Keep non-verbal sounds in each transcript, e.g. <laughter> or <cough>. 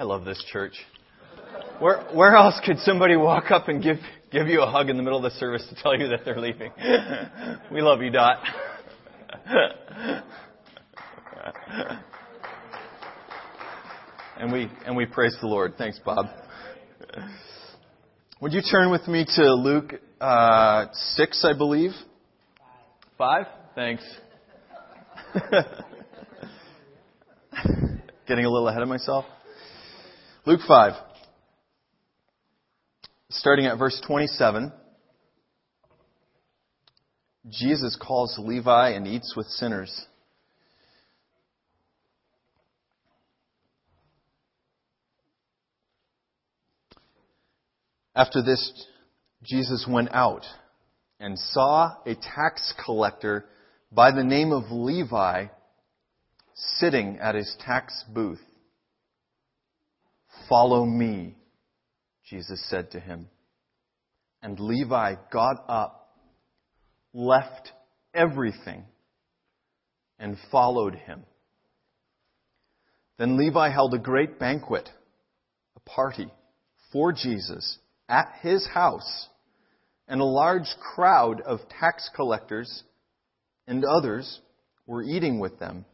I love this church. Where, where else could somebody walk up and give, give you a hug in the middle of the service to tell you that they're leaving? <laughs> we love you, Dot. and we, and we praise the Lord. Thanks, Bob. Would you turn with me to Luke uh, 6, I believe? Five? Thanks. <laughs> Getting a little ahead of myself. Luke 5. Starting at verse 27. Jesus calls Levi and eats with sinners. After this, Jesus went out and saw a tax collector by the name of Levi sitting at his tax booth. Follow me, Jesus said to him. And Levi got up, left everything, and followed him. Then Levi held a great banquet, a party for Jesus at his house, and a large crowd of tax collectors and others were eating with them.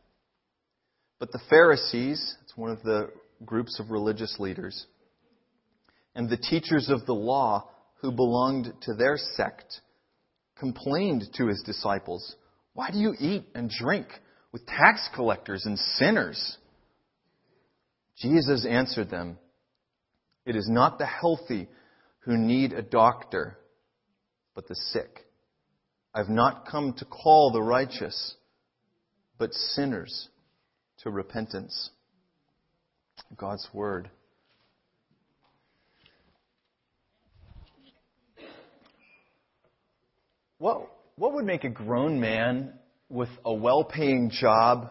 But the Pharisees, it's one of the groups of religious leaders, and the teachers of the law who belonged to their sect complained to his disciples, Why do you eat and drink with tax collectors and sinners? Jesus answered them, It is not the healthy who need a doctor, but the sick. I've not come to call the righteous, but sinners to repentance. God's Word. What, what would make a grown man with a well paying job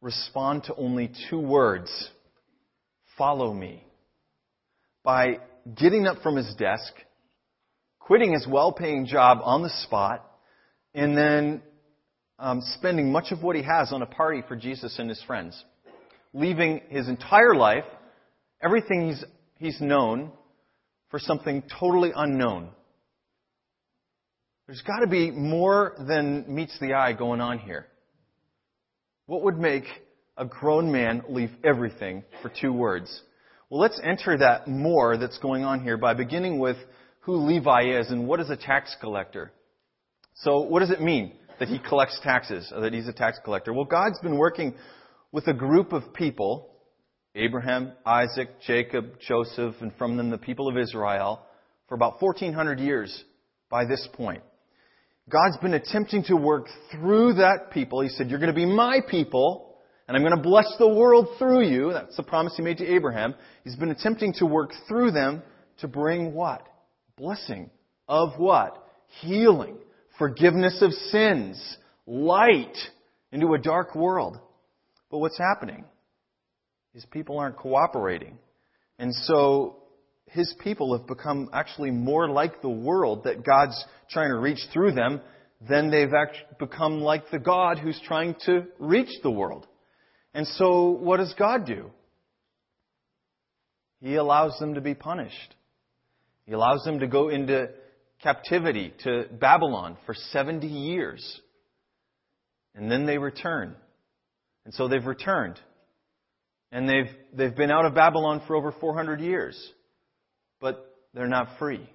respond to only two words follow me? By getting up from his desk, quitting his well paying job on the spot, and then um, spending much of what he has on a party for Jesus and his friends, leaving his entire life, everything he's, he's known, for something totally unknown. There's got to be more than meets the eye going on here. What would make a grown man leave everything for two words? Well, let's enter that more that's going on here by beginning with who Levi is and what is a tax collector. So, what does it mean that he collects taxes, or that he's a tax collector? Well, God's been working with a group of people Abraham, Isaac, Jacob, Joseph, and from them the people of Israel for about 1400 years by this point. God's been attempting to work through that people. He said, You're going to be my people and I'm going to bless the world through you. That's the promise he made to Abraham. He's been attempting to work through them to bring what? Blessing. Of what? Healing. Forgiveness of sins. Light into a dark world. But what's happening? His people aren't cooperating. And so his people have become actually more like the world that God's trying to reach through them than they've become like the God who's trying to reach the world. And so, what does God do? He allows them to be punished. He allows them to go into captivity to Babylon for 70 years. And then they return. And so they've returned. And they've, they've been out of Babylon for over 400 years. But they're not free.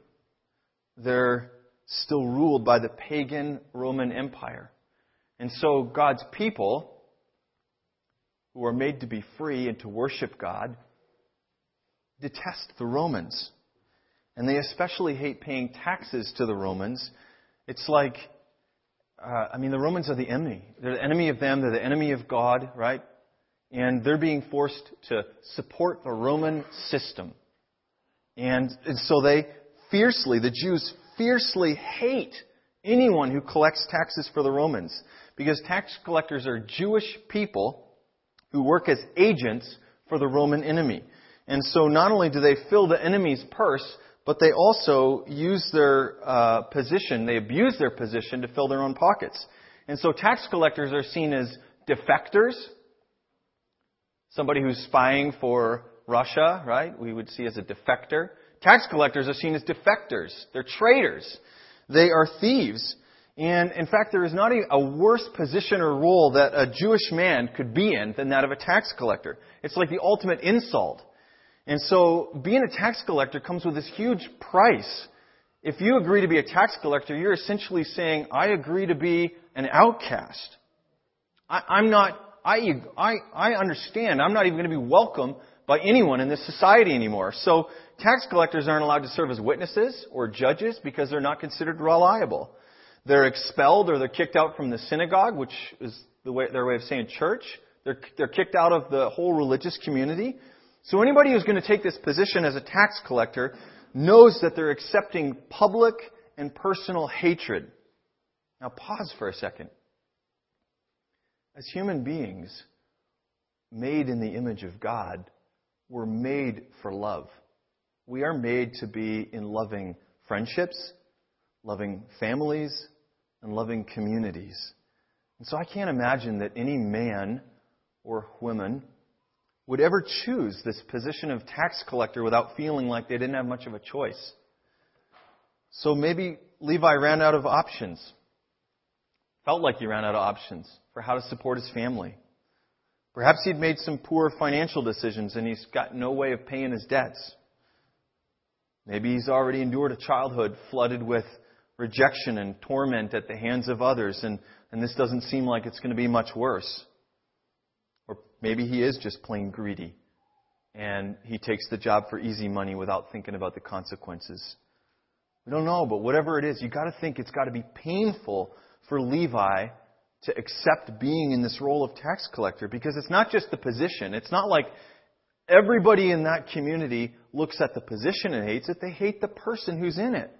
They're still ruled by the pagan Roman Empire. And so God's people who are made to be free and to worship God detest the Romans. And they especially hate paying taxes to the Romans. It's like, uh, I mean, the Romans are the enemy. They're the enemy of them, they're the enemy of God, right? And they're being forced to support the Roman system. And, and so they fiercely, the Jews fiercely hate anyone who collects taxes for the Romans. Because tax collectors are Jewish people who work as agents for the Roman enemy. And so not only do they fill the enemy's purse, but they also use their uh, position, they abuse their position to fill their own pockets. And so tax collectors are seen as defectors, somebody who's spying for Russia, right, we would see as a defector. Tax collectors are seen as defectors. They're traitors. They are thieves. And in fact, there is not a worse position or role that a Jewish man could be in than that of a tax collector. It's like the ultimate insult. And so being a tax collector comes with this huge price. If you agree to be a tax collector, you're essentially saying, I agree to be an outcast. I, am not, I, I, I understand. I'm not even going to be welcome by anyone in this society anymore. So tax collectors aren't allowed to serve as witnesses or judges because they're not considered reliable. They're expelled or they're kicked out from the synagogue, which is the way, their way of saying church. They're, they're kicked out of the whole religious community. So anybody who's going to take this position as a tax collector knows that they're accepting public and personal hatred. Now pause for a second. As human beings, made in the image of God, we're made for love. We are made to be in loving friendships, loving families, and loving communities. And so I can't imagine that any man or woman would ever choose this position of tax collector without feeling like they didn't have much of a choice. So maybe Levi ran out of options. Felt like he ran out of options for how to support his family. Perhaps he'd made some poor financial decisions and he's got no way of paying his debts. Maybe he's already endured a childhood flooded with rejection and torment at the hands of others, and, and this doesn't seem like it's going to be much worse. Maybe he is just plain greedy and he takes the job for easy money without thinking about the consequences. We don't know, but whatever it is, you've got to think it's got to be painful for Levi to accept being in this role of tax collector because it's not just the position. It's not like everybody in that community looks at the position and hates it. They hate the person who's in it.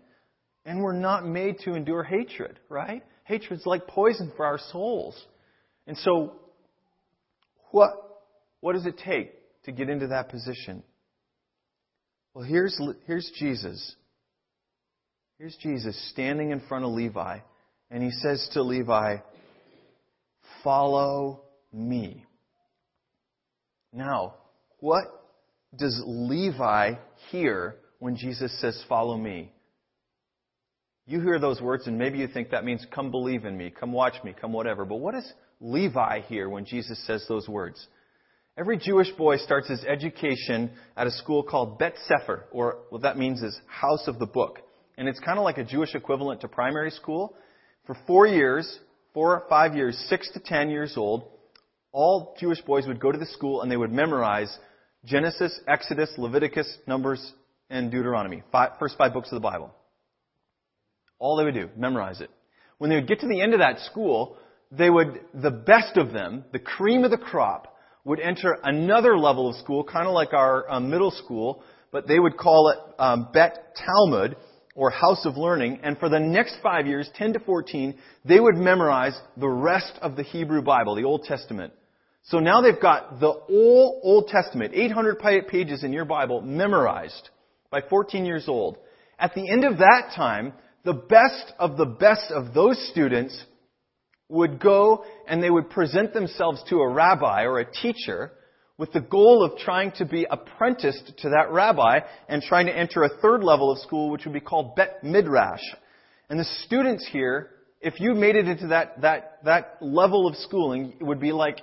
And we're not made to endure hatred, right? Hatred's like poison for our souls. And so what, what does it take to get into that position? Well, here's, here's Jesus. Here's Jesus standing in front of Levi, and he says to Levi, Follow me. Now, what does Levi hear when Jesus says, Follow me? You hear those words, and maybe you think that means, Come believe in me, come watch me, come whatever. But what does Levi hear when Jesus says those words. Every Jewish boy starts his education at a school called Bet Sefer, or what that means is House of the Book. And it's kind of like a Jewish equivalent to primary school. For four years, four or five years, six to ten years old, all Jewish boys would go to the school and they would memorize Genesis, Exodus, Leviticus, Numbers, and Deuteronomy. Five, first five books of the Bible. All they would do, memorize it. When they would get to the end of that school, they would, the best of them, the cream of the crop, would enter another level of school, kind of like our um, middle school, but they would call it um, Bet Talmud, or House of Learning, and for the next five years, 10 to 14, they would memorize the rest of the Hebrew Bible, the Old Testament. So now they've got the whole Old Testament, 800 pages in your Bible, memorized by 14 years old. At the end of that time, the best of the best of those students would go and they would present themselves to a rabbi or a teacher with the goal of trying to be apprenticed to that rabbi and trying to enter a third level of school, which would be called Bet Midrash. And the students here, if you made it into that, that, that level of schooling, it would be like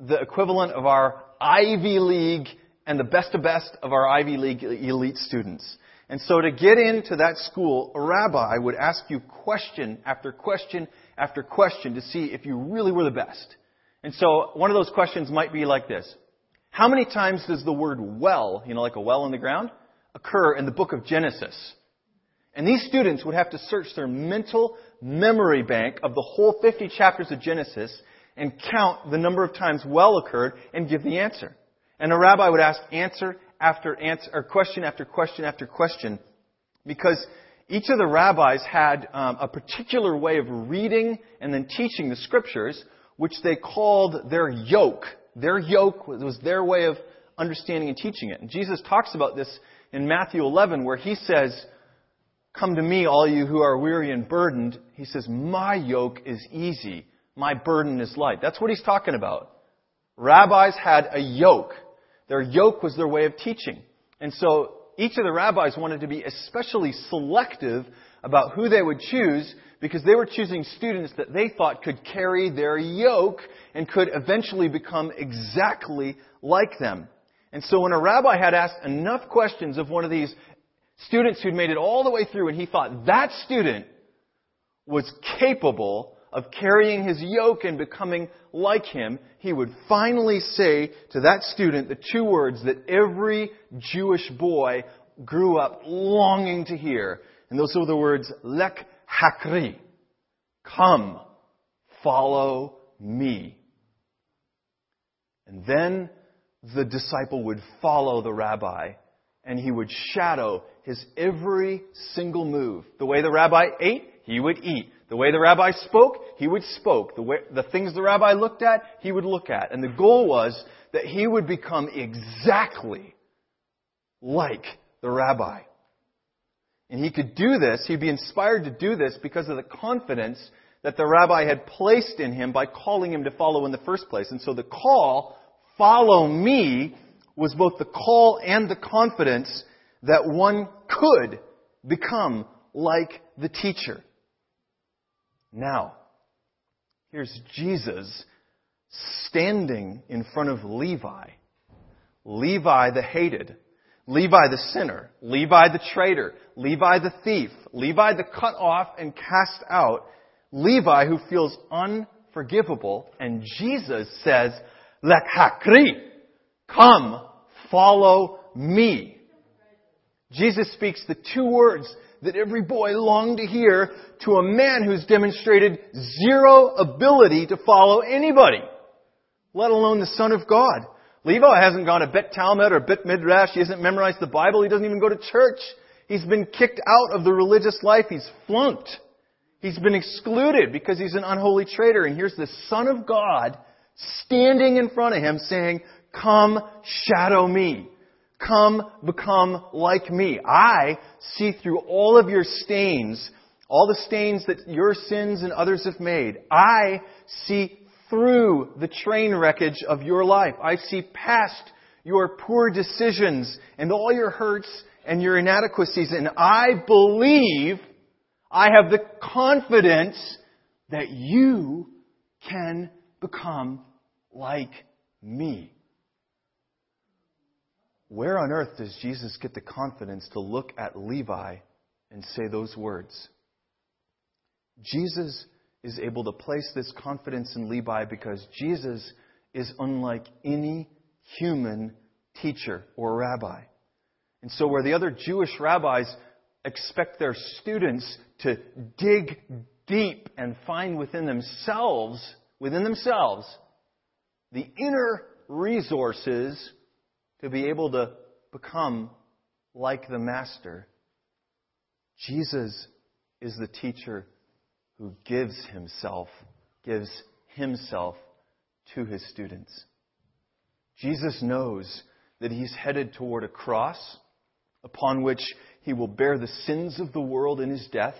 the equivalent of our Ivy League and the best of best of our Ivy League elite students. And so to get into that school, a rabbi would ask you question after question after question to see if you really were the best. And so one of those questions might be like this. How many times does the word well, you know, like a well in the ground, occur in the book of Genesis? And these students would have to search their mental memory bank of the whole 50 chapters of Genesis and count the number of times well occurred and give the answer. And a rabbi would ask answer after answer, or question after question after question, because each of the rabbis had um, a particular way of reading and then teaching the scriptures, which they called their yoke. Their yoke was their way of understanding and teaching it. And Jesus talks about this in Matthew 11, where he says, Come to me, all you who are weary and burdened. He says, My yoke is easy, my burden is light. That's what he's talking about. Rabbis had a yoke Their yoke was their way of teaching. And so each of the rabbis wanted to be especially selective about who they would choose because they were choosing students that they thought could carry their yoke and could eventually become exactly like them. And so when a rabbi had asked enough questions of one of these students who'd made it all the way through and he thought that student was capable of carrying his yoke and becoming like him, he would finally say to that student the two words that every Jewish boy grew up longing to hear. And those are the words, lek hakri. Come, follow me. And then the disciple would follow the rabbi and he would shadow his every single move. The way the rabbi ate, he would eat. The way the rabbi spoke, he would spoke. The, way, the things the rabbi looked at, he would look at. And the goal was that he would become exactly like the rabbi. And he could do this, he'd be inspired to do this because of the confidence that the rabbi had placed in him by calling him to follow in the first place. And so the call, follow me, was both the call and the confidence that one could become like the teacher. Now, here's Jesus standing in front of Levi. Levi the hated. Levi the sinner. Levi the traitor. Levi the thief. Levi the cut off and cast out. Levi who feels unforgivable. And Jesus says, hakri. Come, follow me. Jesus speaks the two words that every boy longed to hear to a man who's demonstrated zero ability to follow anybody, let alone the Son of God. Levi hasn't gone to Bet Talmud or Bet Midrash. He hasn't memorized the Bible. He doesn't even go to church. He's been kicked out of the religious life. He's flunked. He's been excluded because he's an unholy traitor. And here's the Son of God standing in front of him saying, Come shadow me. Come become like me. I see through all of your stains, all the stains that your sins and others have made. I see through the train wreckage of your life. I see past your poor decisions and all your hurts and your inadequacies. And I believe, I have the confidence that you can become like me. Where on earth does Jesus get the confidence to look at Levi and say those words? Jesus is able to place this confidence in Levi because Jesus is unlike any human teacher or rabbi. And so, where the other Jewish rabbis expect their students to dig deep and find within themselves, within themselves, the inner resources to be able to become like the Master. Jesus is the teacher who gives himself, gives himself to his students. Jesus knows that he's headed toward a cross upon which he will bear the sins of the world in his death,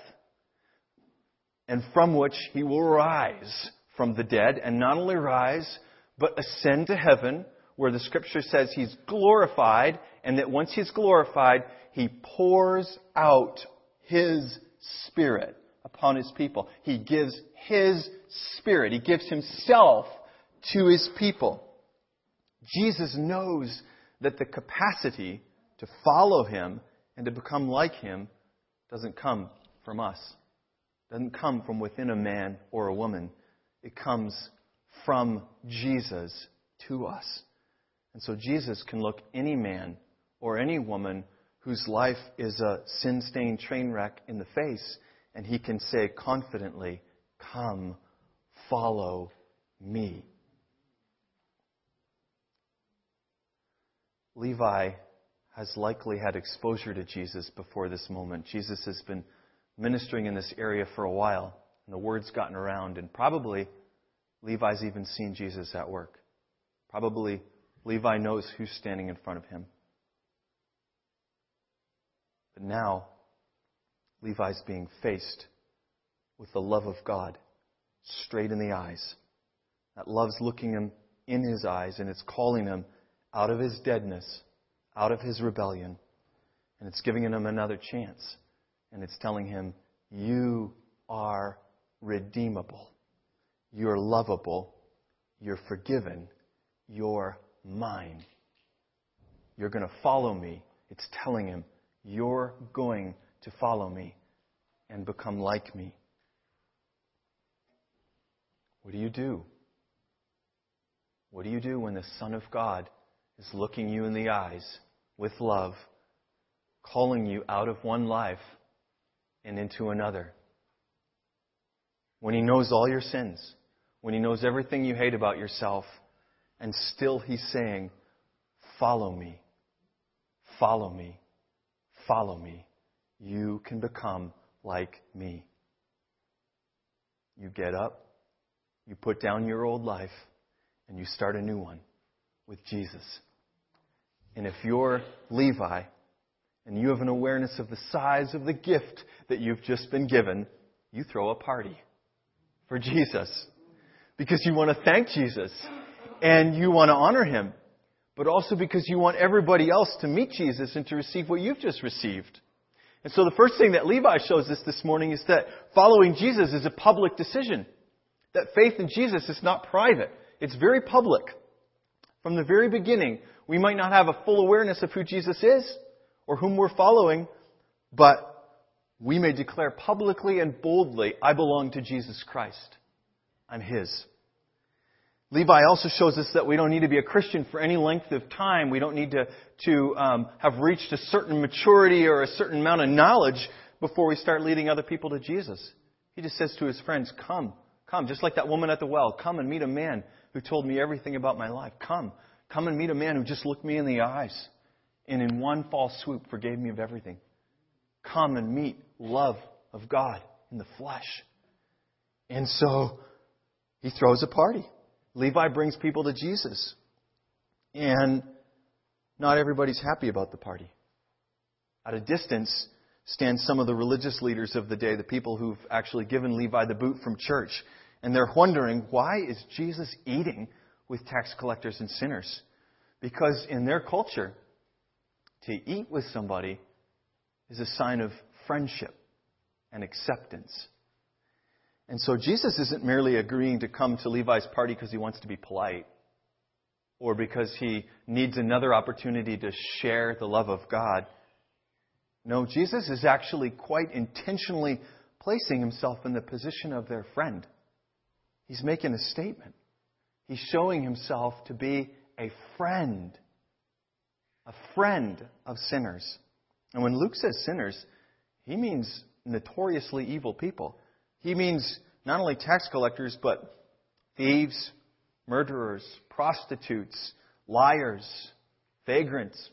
and from which he will rise from the dead, and not only rise, but ascend to heaven where the scripture says he's glorified, and that once he's glorified, he pours out his spirit upon his people. He gives his spirit. He gives himself to his people. Jesus knows that the capacity to follow him and to become like him doesn't come from us. Doesn't come from within a man or a woman. It comes from Jesus to us. And so Jesus can look any man or any woman whose life is a sin stained train wreck in the face, and he can say confidently, Come, follow me. Levi has likely had exposure to Jesus before this moment. Jesus has been ministering in this area for a while, and the word's gotten around, and probably Levi's even seen Jesus at work. Probably Levi knows who's standing in front of him. But now, Levi's being faced with the love of God straight in the eyes. That love's looking him in his eyes and it's calling him out of his deadness, out of his rebellion. And it's giving him another chance. And it's telling him, You are redeemable. You're lovable. You're forgiven. You're mine. You're going to follow me. It's telling him, You're going to follow me and become like me. What do you do? What do you do when the Son of God is looking you in the eyes with love, calling you out of one life and into another? When He knows all your sins, when He knows everything you hate about yourself, and still He's saying, Follow me, follow me, follow me. You can become like me. You get up, you put down your old life, and you start a new one with Jesus. And if you're Levi and you have an awareness of the size of the gift that you've just been given, you throw a party for Jesus because you want to thank Jesus and you want to honor him, but also because you want everybody else to meet Jesus and to receive what you've just received. And so the first thing that Levi shows us this morning is that following Jesus is a public decision. That faith in Jesus is not private. It's very public. From the very beginning, we might not have a full awareness of who Jesus is or whom we're following, but we may declare publicly and boldly, I belong to Jesus Christ. I'm His. Levi also shows us that we don't need to be a Christian for any length of time. We don't need to, to um, have reached a certain maturity or a certain amount of knowledge before we start leading other people to Jesus. He just says to his friends, Come, come, just like that woman at the well, come and meet a man who told me everything about my life. Come, come and meet a man who just looked me in the eyes and in one fall swoop forgave me of everything. Come and meet love of God in the flesh. And so he throws a party. Levi brings people to Jesus. And not everybody's happy about the party. At a distance stand some of the religious leaders of the day, the people who've actually given Levi the boot from church. And they're wondering, why is Jesus eating with tax collectors and sinners? Because in their culture, to eat with somebody is a sign of friendship and acceptance. And so Jesus isn't merely agreeing to come to Levi's party because he wants to be polite or because he needs another opportunity to share the love of God. No, Jesus is actually quite intentionally placing himself in the position of their friend. He's making a statement. He's showing himself to be a friend, a friend of sinners. And when Luke says sinners, he means notoriously evil people. He means not only tax collectors, but thieves, murderers, prostitutes, liars, vagrants,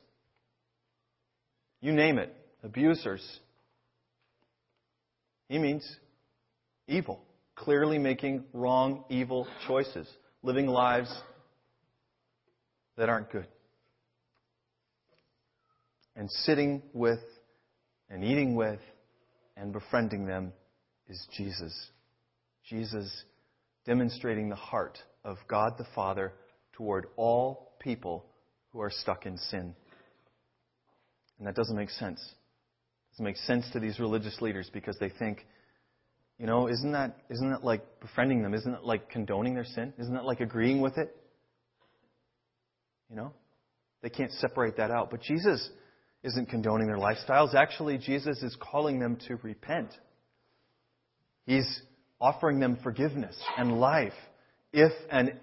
you name it, abusers. He means evil, clearly making wrong, evil choices, living lives that aren't good. And sitting with and eating with and befriending them is Jesus. Jesus demonstrating the heart of God the Father toward all people who are stuck in sin. And that doesn't make sense. It doesn't make sense to these religious leaders because they think, you know, isn't that, isn't that like befriending them? Isn't that like condoning their sin? Isn't that like agreeing with it? You know? They can't separate that out. But Jesus isn't condoning their lifestyles. Actually, Jesus is calling them to repent. He's offering them forgiveness and life if and,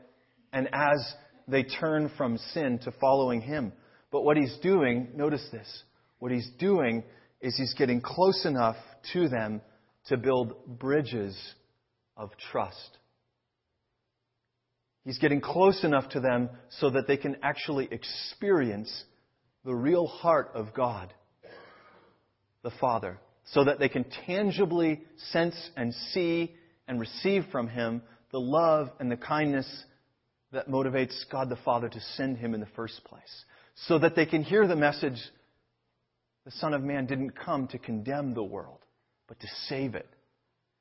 and as they turn from sin to following Him. But what He's doing, notice this, what He's doing is He's getting close enough to them to build bridges of trust. He's getting close enough to them so that they can actually experience the real heart of God, the Father so that they can tangibly sense and see and receive from Him the love and the kindness that motivates God the Father to send Him in the first place. So that they can hear the message the Son of Man didn't come to condemn the world, but to save it.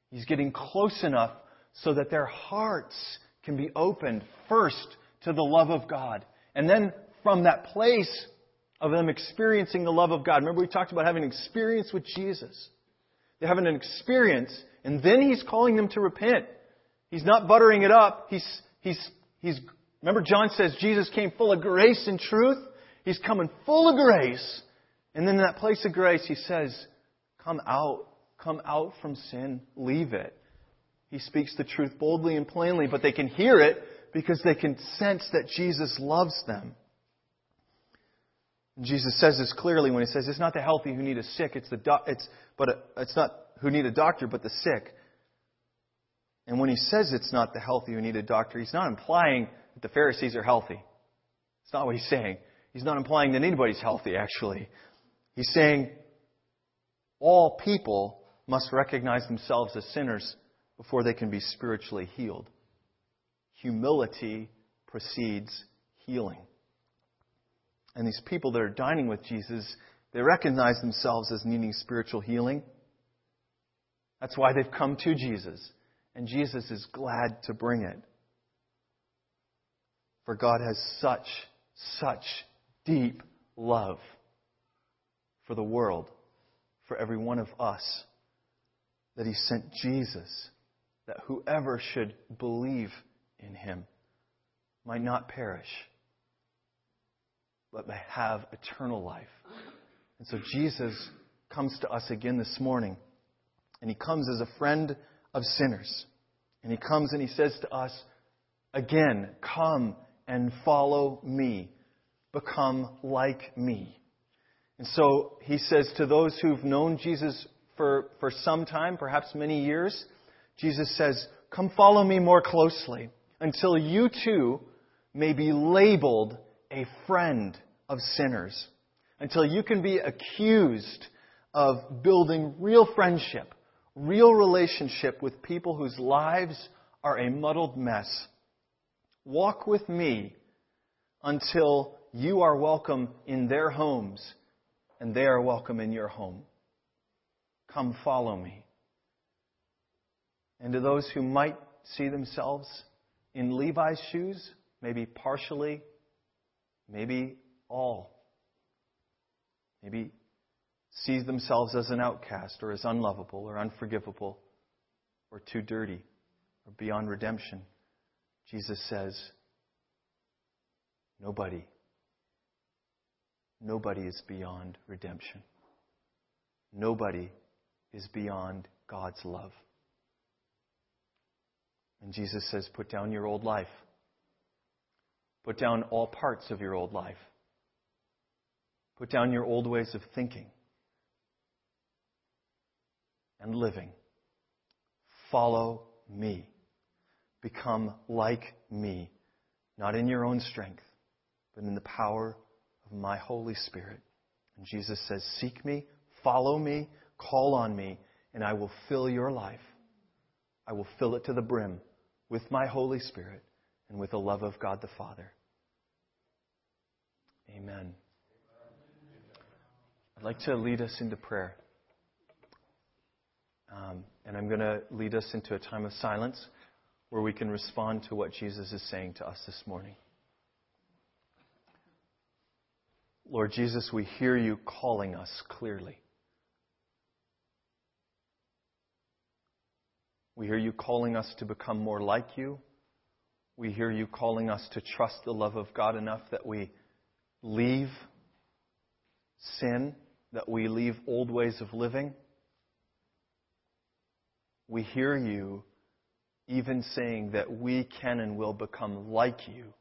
He's getting close enough so that their hearts can be opened first to the love of God, and then from that place of them experiencing the love of God. Remember, we talked about having an experience with Jesus. They're having an experience, and then He's calling them to repent. He's not buttering it up. He's, he's, he's, remember, John says Jesus came full of grace and truth. He's coming full of grace. And then in that place of grace, He says, Come out. Come out from sin. Leave it. He speaks the truth boldly and plainly, but they can hear it because they can sense that Jesus loves them. Jesus says this clearly when he says, "It's not the healthy who need a sick; it's the do- it's but a, it's not who need a doctor, but the sick." And when he says it's not the healthy who need a doctor, he's not implying that the Pharisees are healthy. It's not what he's saying. He's not implying that anybody's healthy. Actually, he's saying all people must recognize themselves as sinners before they can be spiritually healed. Humility precedes healing. And these people that are dining with Jesus, they recognize themselves as needing spiritual healing. That's why they've come to Jesus. And Jesus is glad to bring it. For God has such, such deep love for the world, for every one of us, that He sent Jesus, that whoever should believe in Him might not perish but may have eternal life. And so Jesus comes to us again this morning, and he comes as a friend of sinners. And he comes and he says to us, again, come and follow me. Become like me. And so he says to those who've known Jesus for, for some time, perhaps many years, Jesus says, Come follow me more closely until you too may be labeled a friend of sinners until you can be accused of building real friendship, real relationship with people whose lives are a muddled mess. Walk with me until you are welcome in their homes and they are welcome in your home. Come follow me. And to those who might see themselves in Levi's shoes, maybe partially maybe all. Maybe sees themselves as an outcast or as unlovable or unforgivable or too dirty or beyond redemption. Jesus says, Nobody, nobody is beyond redemption. Nobody is beyond God's love. And Jesus says, Put down your old life. Put down all parts of your old life. Put down your old ways of thinking and living. Follow me. Become like me, not in your own strength, but in the power of my Holy Spirit. And Jesus says, Seek me, follow me, call on me, and I will fill your life. I will fill it to the brim with my Holy Spirit and with the love of God the Father. Amen. I'd like to lead us into prayer. Um, and I'm going to lead us into a time of silence where we can respond to what Jesus is saying to us this morning. Lord Jesus, we hear you calling us clearly. We hear you calling us to become more like you. We hear you calling us to trust the love of God enough that we leave sin, that we leave old ways of living. We hear you even saying that we can and will become like you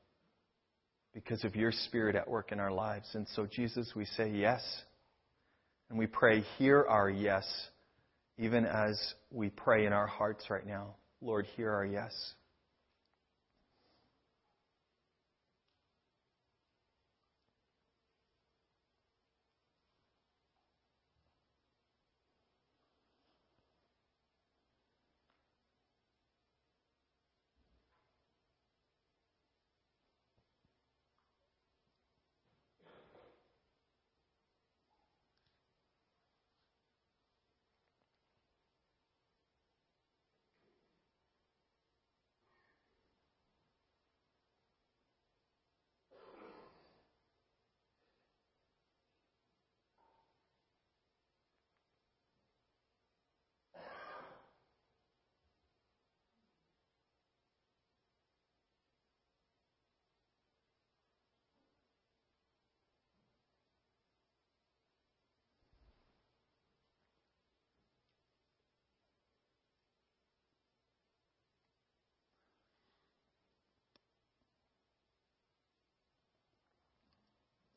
because of your Spirit at work in our lives. And so, Jesus, we say yes. And we pray, hear our yes, even as we pray in our hearts right now. Lord, hear our yes.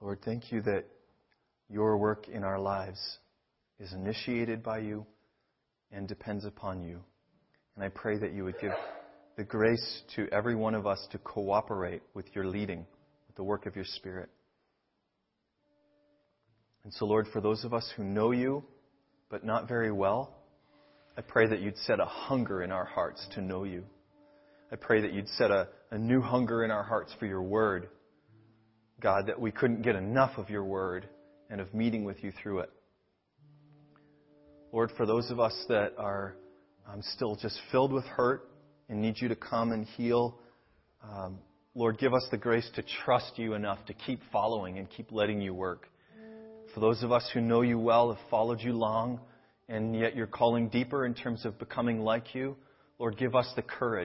Lord, thank you that your work in our lives is initiated by you and depends upon you. And I pray that you would give the grace to every one of us to cooperate with your leading, with the work of your Spirit. And so, Lord, for those of us who know you, but not very well, I pray that you'd set a hunger in our hearts to know you. I pray that you'd set a, a new hunger in our hearts for your word. God, that we couldn't get enough of your word and of meeting with you through it. Lord, for those of us that are um, still just filled with hurt and need you to come and heal, um, Lord, give us the grace to trust you enough to keep following and keep letting you work. For those of us who know you well, have followed you long, and yet you're calling deeper in terms of becoming like you, Lord, give us the courage.